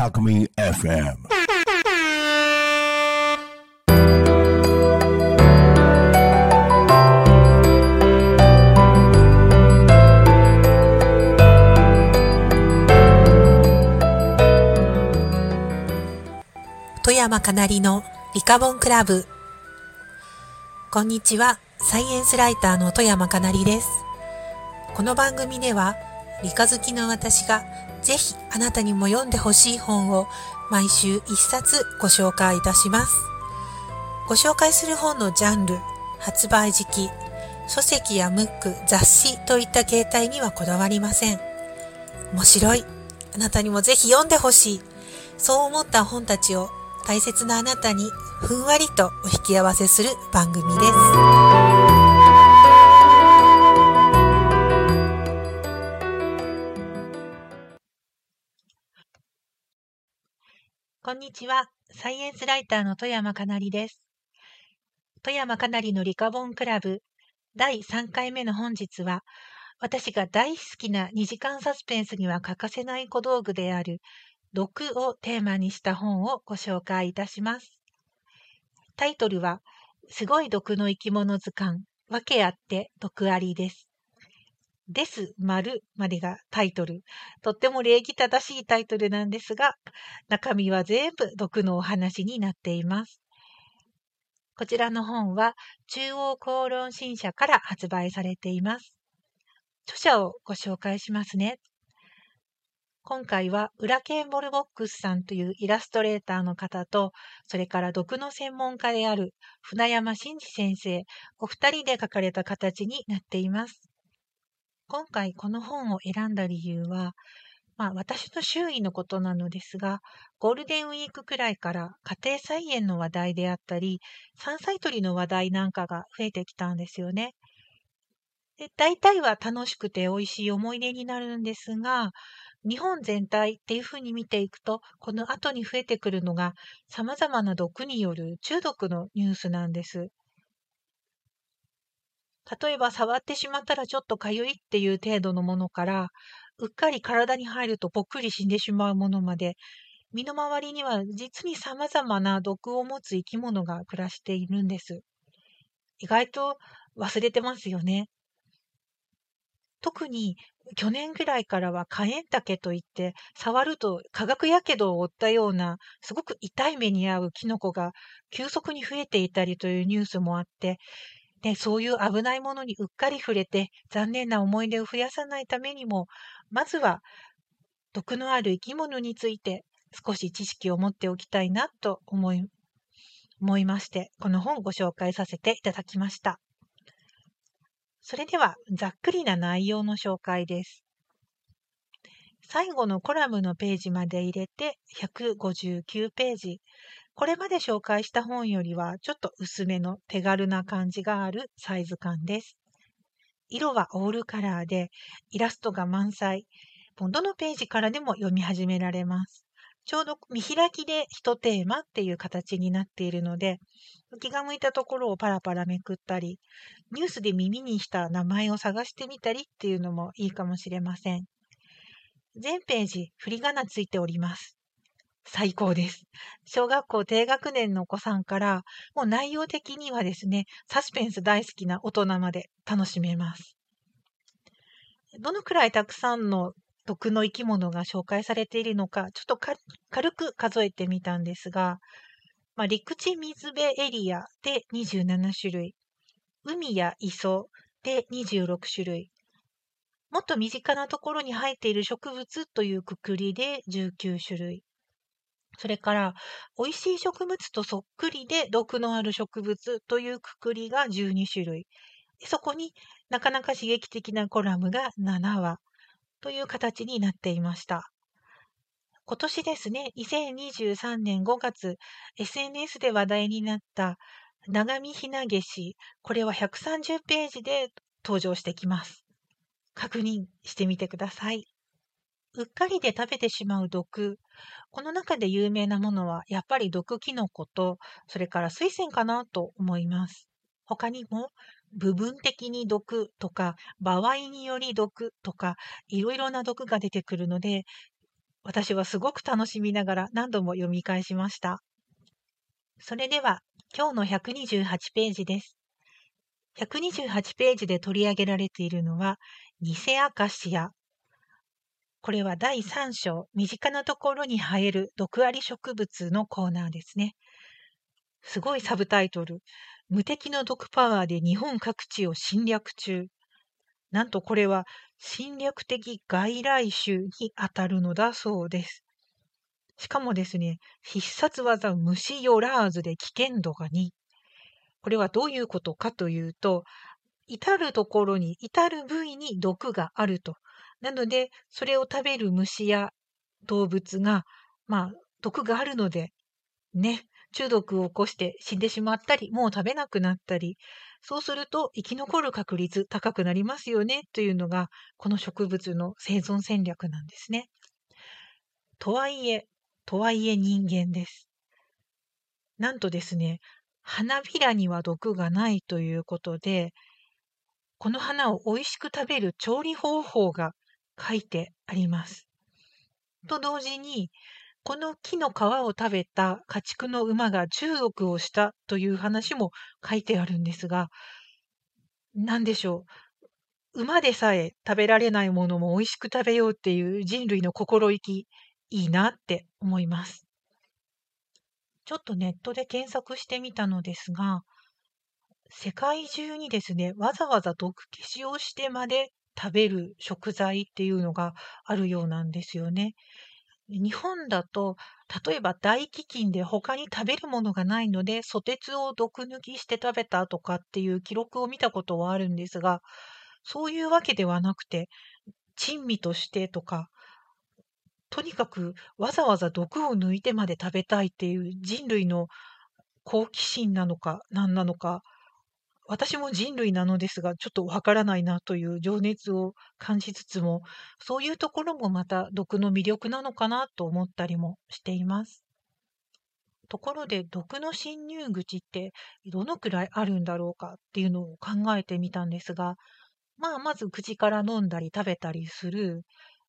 Alchemy FM. トヤマカのリカボンクラブ。こんにちは、サイエンスライターの富山かなりです。この番組では、理科好きの私が、ぜひあなたにも読んでほしい本を毎週一冊ご紹介いたします。ご紹介する本のジャンル、発売時期、書籍やムック、雑誌といった形態にはこだわりません。面白い。あなたにもぜひ読んでほしい。そう思った本たちを大切なあなたにふんわりとお引き合わせする番組です。こんにちは。サイエンスライターの富山かなりです。富山かなりのリカボンクラブ第3回目の本日は、私が大好きな2時間サスペンスには欠かせない小道具である毒をテーマにした本をご紹介いたします。タイトルは、すごい毒の生き物図鑑、わけあって毒ありです。です、丸までがタイトル。とっても礼儀正しいタイトルなんですが、中身は全部毒のお話になっています。こちらの本は中央公論新社から発売されています。著者をご紹介しますね。今回は、ウラケンボルボックスさんというイラストレーターの方と、それから毒の専門家である船山真嗣先生、お二人で書かれた形になっています。今回この本を選んだ理由は、まあ私の周囲のことなのですが、ゴールデンウィークくらいから家庭菜園の話題であったり、山菜採りの話題なんかが増えてきたんですよね。で大体は楽しくて美味しい思い出になるんですが、日本全体っていうふうに見ていくと、この後に増えてくるのが様々な毒による中毒のニュースなんです。例えば触ってしまったらちょっとかゆいっていう程度のものから、うっかり体に入るとぽっくり死んでしまうものまで、身の回りには実に様々な毒を持つ生き物が暮らしているんです。意外と忘れてますよね。特に去年ぐらいからはカエンタケといって触ると化学やけどを負ったようなすごく痛い目に遭うキノコが急速に増えていたりというニュースもあってでそういう危ないものにうっかり触れて残念な思い出を増やさないためにもまずは毒のある生き物について少し知識を持っておきたいなと思い思いましてこの本をご紹介させていただきました。それでは、ざっくりな内容の紹介です。最後のコラムのページまで入れて159ページ。これまで紹介した本よりはちょっと薄めの手軽な感じがあるサイズ感です。色はオールカラーで、イラストが満載。どのページからでも読み始められます。ちょうど見開きで一テーマっていう形になっているので、気が向いたところをパラパラめくったり、ニュースで耳にした名前を探してみたりっていうのもいいかもしれません。全ページ振り仮名ついております。最高です。小学校低学年のお子さんから、もう内容的にはですね、サスペンス大好きな大人まで楽しめます。どのくらいたくさんの毒の生き物が紹介されているのか、ちょっと軽く数えてみたんですが、まあ、陸地水辺エリアで27種類、海や磯で26種類、もっと身近なところに生えている植物というくくりで19種類、それから、美味しい植物とそっくりで毒のある植物というくくりが12種類、そこになかなか刺激的なコラムが7話。という形になっていました。今年ですね、2023年5月、SNS で話題になった長見ひなげし、これは130ページで登場してきます。確認してみてください。うっかりで食べてしまう毒。この中で有名なものは、やっぱり毒キノコと、それから水仙かなと思います。他にも、部分的に毒とか、場合により毒とか、いろいろな毒が出てくるので、私はすごく楽しみながら何度も読み返しました。それでは、今日の128ページです。128ページで取り上げられているのは、偽アカシア。これは第3章、身近なところに生える毒あり植物のコーナーですね。すごいサブタイトル。無敵の毒パワーで日本各地を侵略中。なんとこれは侵略的外来種にあたるのだそうです。しかもですね、必殺技虫よらずで危険度が2。これはどういうことかというと、至るところに、至る部位に毒があると。なので、それを食べる虫や動物が、まあ、毒があるので、ね、中毒を起こして死んでしまったり、もう食べなくなったり、そうすると生き残る確率高くなりますよねというのが、この植物の生存戦略なんですね。とはいえ、とはいえ人間です。なんとですね、花びらには毒がないということで、この花を美味しく食べる調理方法が書いてあります。と同時に、この木の皮を食べた家畜の馬が中毒をしたという話も書いてあるんですが、何でしょう。馬でさえ食べられないものも美味しく食べようっていう人類の心意気、いいなって思います。ちょっとネットで検索してみたのですが、世界中にですね、わざわざ毒消しをしてまで食べる食材っていうのがあるようなんですよね。日本だと、例えば大飢饉で他に食べるものがないので、ソテツを毒抜きして食べたとかっていう記録を見たことはあるんですが、そういうわけではなくて、珍味としてとか、とにかくわざわざ毒を抜いてまで食べたいっていう人類の好奇心なのか何なのか私も人類なのですが、ちょっとわからないなという情熱を感じつつも、そういうところもまた毒の魅力なのかなと思ったりもしています。ところで毒の侵入口ってどのくらいあるんだろうかっていうのを考えてみたんですが、まあまず口から飲んだり食べたりする、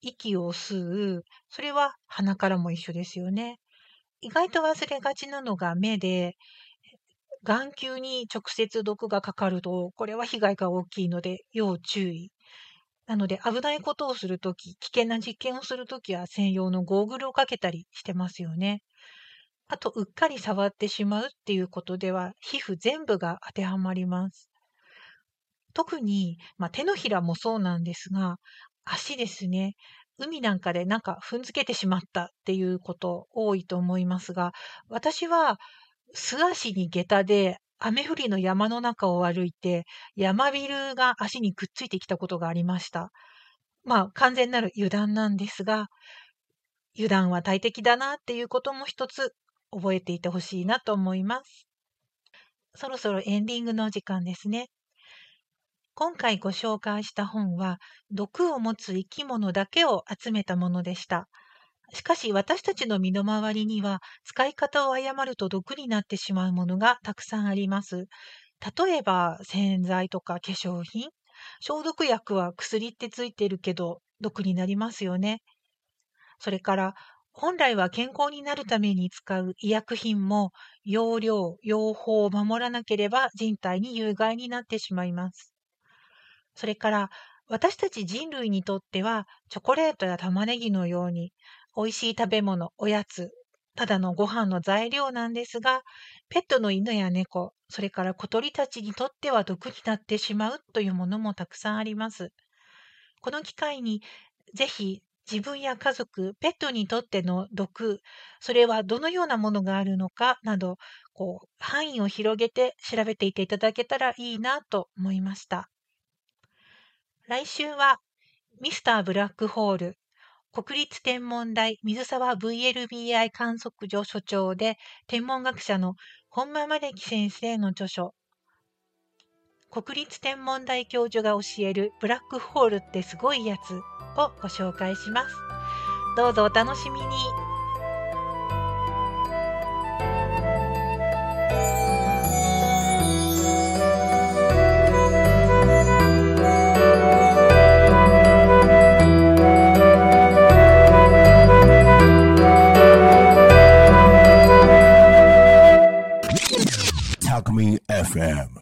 息を吸う、それは鼻からも一緒ですよね。意外と忘れがちなのが目で、眼球に直接毒がかかると、これは被害が大きいので、要注意。なので、危ないことをするとき、危険な実験をするときは専用のゴーグルをかけたりしてますよね。あと、うっかり触ってしまうっていうことでは、皮膚全部が当てはまります。特に、まあ、手のひらもそうなんですが、足ですね。海なんかでなんか踏んづけてしまったっていうこと多いと思いますが、私は素足に下駄で雨降りの山の中を歩いて、山ビルが足にくっついてきたことがありました。まあ、完全なる油断なんですが、油断は大敵だなっていうことも一つ覚えていてほしいなと思います。そろそろエンディングの時間ですね。今回ご紹介した本は、毒を持つ生き物だけを集めたものでした。しかし私たちの身の回りには使い方を誤ると毒になってしまうものがたくさんあります。例えば洗剤とか化粧品、消毒薬は薬ってついてるけど毒になりますよね。それから本来は健康になるために使う医薬品も用量、用法を守らなければ人体に有害になってしまいます。それから私たち人類にとってはチョコレートや玉ねぎのように美味しい食べ物、おやつ、ただのご飯の材料なんですが、ペットの犬や猫、それから小鳥たちにとっては毒になってしまうというものもたくさんあります。この機会に、ぜひ自分や家族、ペットにとっての毒、それはどのようなものがあるのかなど、こう、範囲を広げて調べていていただけたらいいなと思いました。来週は、ミスターブラックホール、国立天文台水沢 VLBI 観測所所長で天文学者の本間真歴先生の著書国立天文台教授が教えるブラックホールってすごいやつをご紹介します。どうぞお楽しみに。